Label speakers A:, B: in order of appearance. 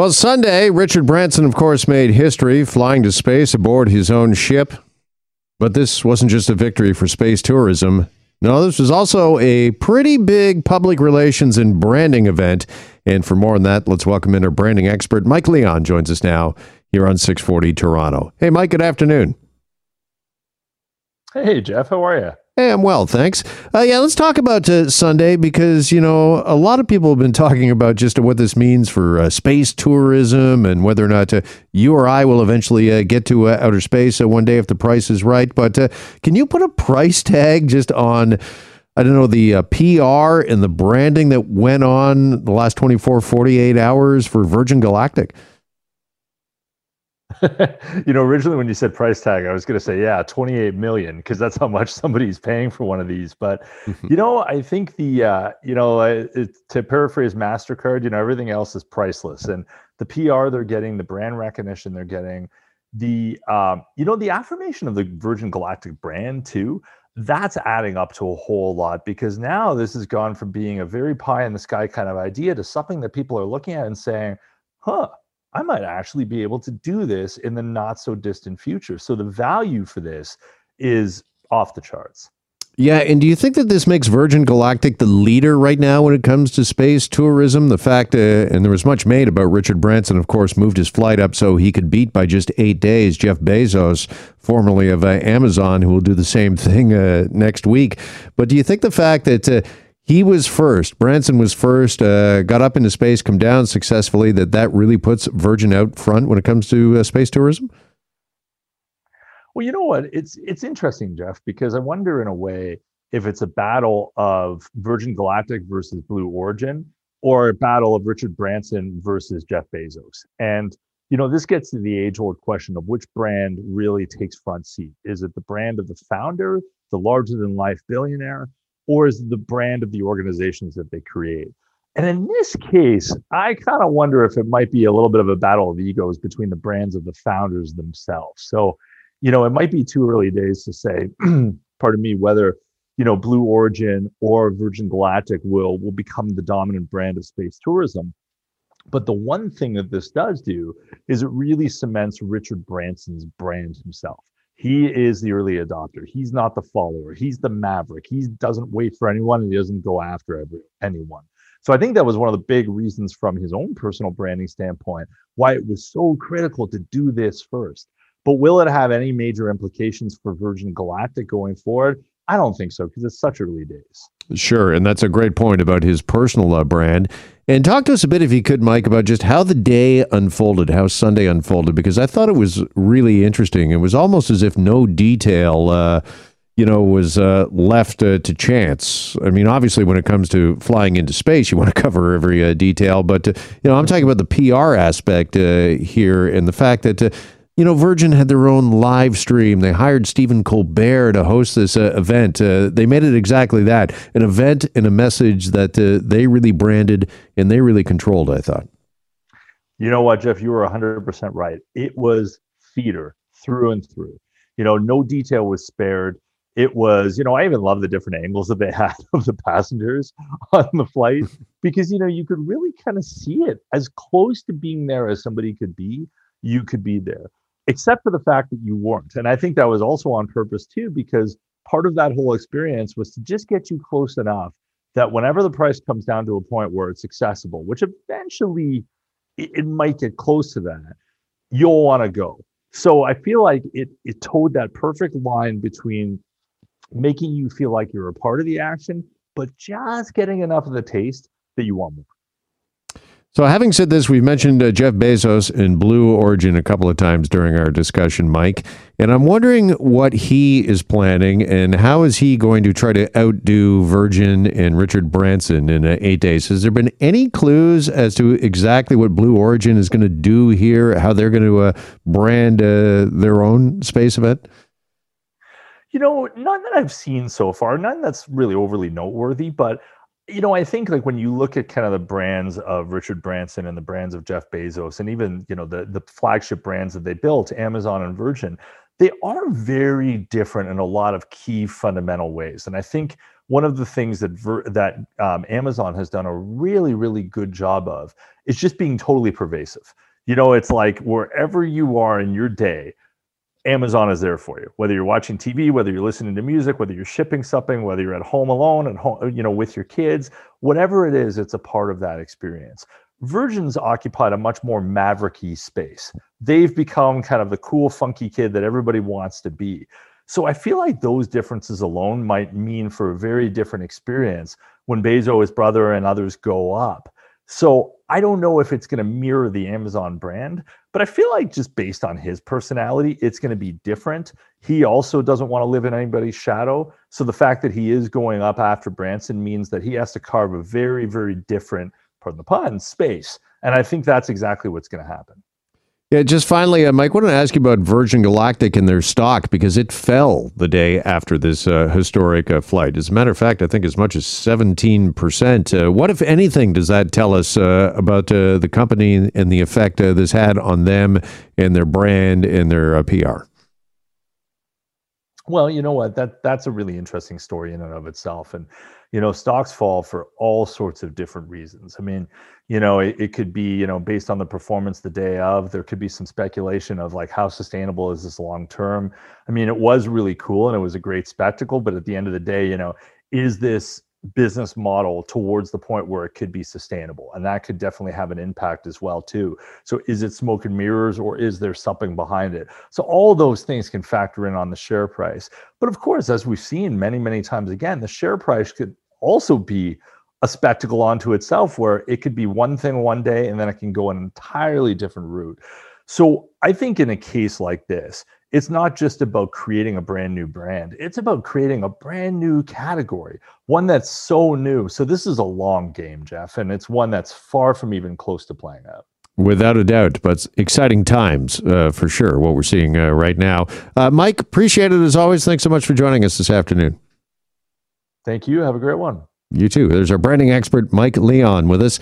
A: Well, Sunday, Richard Branson, of course, made history flying to space aboard his own ship. But this wasn't just a victory for space tourism. No, this was also a pretty big public relations and branding event. And for more on that, let's welcome in our branding expert, Mike Leon, joins us now here on 640 Toronto. Hey, Mike, good afternoon.
B: Hey, Jeff, how are you?
A: Hey, I'm well, thanks. Uh, yeah, let's talk about uh, Sunday because, you know, a lot of people have been talking about just what this means for uh, space tourism and whether or not uh, you or I will eventually uh, get to uh, outer space one day if the price is right. But can you put a price tag just on, I don't know, the PR and the branding that went on the last 24, 48 hours for Virgin Galactic?
B: you know, originally when you said price tag, I was going to say, yeah, 28 million, because that's how much somebody's paying for one of these. But, mm-hmm. you know, I think the, uh, you know, it, to paraphrase MasterCard, you know, everything else is priceless. And the PR they're getting, the brand recognition they're getting, the, um, you know, the affirmation of the Virgin Galactic brand too, that's adding up to a whole lot because now this has gone from being a very pie in the sky kind of idea to something that people are looking at and saying, huh, I might actually be able to do this in the not so distant future. So the value for this is off the charts.
A: Yeah, and do you think that this makes Virgin Galactic the leader right now when it comes to space tourism? The fact, uh, and there was much made about Richard Branson, of course, moved his flight up so he could beat by just eight days Jeff Bezos, formerly of uh, Amazon, who will do the same thing uh, next week. But do you think the fact that uh, he was first. Branson was first. Uh, got up into space, come down successfully. That that really puts Virgin out front when it comes to uh, space tourism.
B: Well, you know what? It's it's interesting, Jeff, because I wonder in a way if it's a battle of Virgin Galactic versus Blue Origin or a battle of Richard Branson versus Jeff Bezos. And you know, this gets to the age-old question of which brand really takes front seat. Is it the brand of the founder, the larger-than-life billionaire, or is the brand of the organizations that they create? And in this case, I kind of wonder if it might be a little bit of a battle of egos between the brands of the founders themselves. So, you know, it might be too early days to say, pardon me, whether you know Blue Origin or Virgin Galactic will will become the dominant brand of space tourism. But the one thing that this does do is it really cements Richard Branson's brand himself. He is the early adopter. He's not the follower. He's the maverick. He doesn't wait for anyone and he doesn't go after every, anyone. So I think that was one of the big reasons from his own personal branding standpoint why it was so critical to do this first. But will it have any major implications for Virgin Galactic going forward? I don't think so because it's such early days.
A: Sure, and that's a great point about his personal uh, brand. And talk to us a bit, if you could, Mike, about just how the day unfolded, how Sunday unfolded, because I thought it was really interesting. It was almost as if no detail, uh, you know, was uh, left uh, to chance. I mean, obviously, when it comes to flying into space, you want to cover every uh, detail, but uh, you know, I'm talking about the PR aspect here and the fact that you know, Virgin had their own live stream. They hired Stephen Colbert to host this uh, event. Uh, they made it exactly that an event and a message that uh, they really branded and they really controlled, I thought.
B: You know what, Jeff? You were 100% right. It was theater through and through. You know, no detail was spared. It was, you know, I even love the different angles that they had of the passengers on the flight because, you know, you could really kind of see it as close to being there as somebody could be. You could be there except for the fact that you weren't. And I think that was also on purpose too, because part of that whole experience was to just get you close enough that whenever the price comes down to a point where it's accessible, which eventually it, it might get close to that, you'll want to go. So I feel like it it toed that perfect line between making you feel like you're a part of the action, but just getting enough of the taste that you want more.
A: So, having said this, we've mentioned uh, Jeff Bezos and Blue Origin a couple of times during our discussion, Mike. And I'm wondering what he is planning and how is he going to try to outdo Virgin and Richard Branson in uh, eight days? Has there been any clues as to exactly what Blue Origin is going to do here, how they're going to uh, brand uh, their own space event?
B: You know, none that I've seen so far, none that's really overly noteworthy, but you know, I think like when you look at kind of the brands of Richard Branson and the brands of Jeff Bezos, and even you know the the flagship brands that they built, Amazon and Virgin, they are very different in a lot of key fundamental ways. And I think one of the things that ver- that um, Amazon has done a really really good job of is just being totally pervasive. You know, it's like wherever you are in your day, Amazon is there for you. Whether you're watching TV, whether you're listening to music, whether you're shipping something, whether you're at home alone and home, you know, with your kids, whatever it is, it's a part of that experience. Virgin's occupied a much more mavericky space. They've become kind of the cool, funky kid that everybody wants to be. So I feel like those differences alone might mean for a very different experience when Bezos, his brother, and others go up. So I don't know if it's going to mirror the Amazon brand, but I feel like just based on his personality, it's going to be different. He also doesn't want to live in anybody's shadow. So the fact that he is going up after Branson means that he has to carve a very, very different, pardon the pun, space. And I think that's exactly what's going to happen.
A: Yeah, just finally, uh, Mike, I want to ask you about Virgin Galactic and their stock because it fell the day after this uh, historic uh, flight. As a matter of fact, I think as much as 17%. Uh, what, if anything, does that tell us uh, about uh, the company and the effect this had on them and their brand and their PR?
B: Well, you know what? That that's a really interesting story in and of itself. And you know, stocks fall for all sorts of different reasons. I mean, you know, it, it, could be, you know, based on the performance the day of, there could be some speculation of like how sustainable is this long term. I mean, it was really cool and it was a great spectacle, but at the end of the day, you know, is this business model towards the point where it could be sustainable and that could definitely have an impact as well too. So is it smoke and mirrors or is there something behind it? So all those things can factor in on the share price. But of course as we've seen many many times again the share price could also be a spectacle onto itself where it could be one thing one day and then it can go an entirely different route. So I think in a case like this, it's not just about creating a brand new brand. It's about creating a brand new category, one that's so new. So this is a long game, Jeff, and it's one that's far from even close to playing out.
A: Without a doubt, but exciting times uh, for sure, what we're seeing uh, right now. Uh, Mike, appreciate it as always. Thanks so much for joining us this afternoon.
B: Thank you. Have a great one.
A: You too. There's our branding expert, Mike Leon, with us.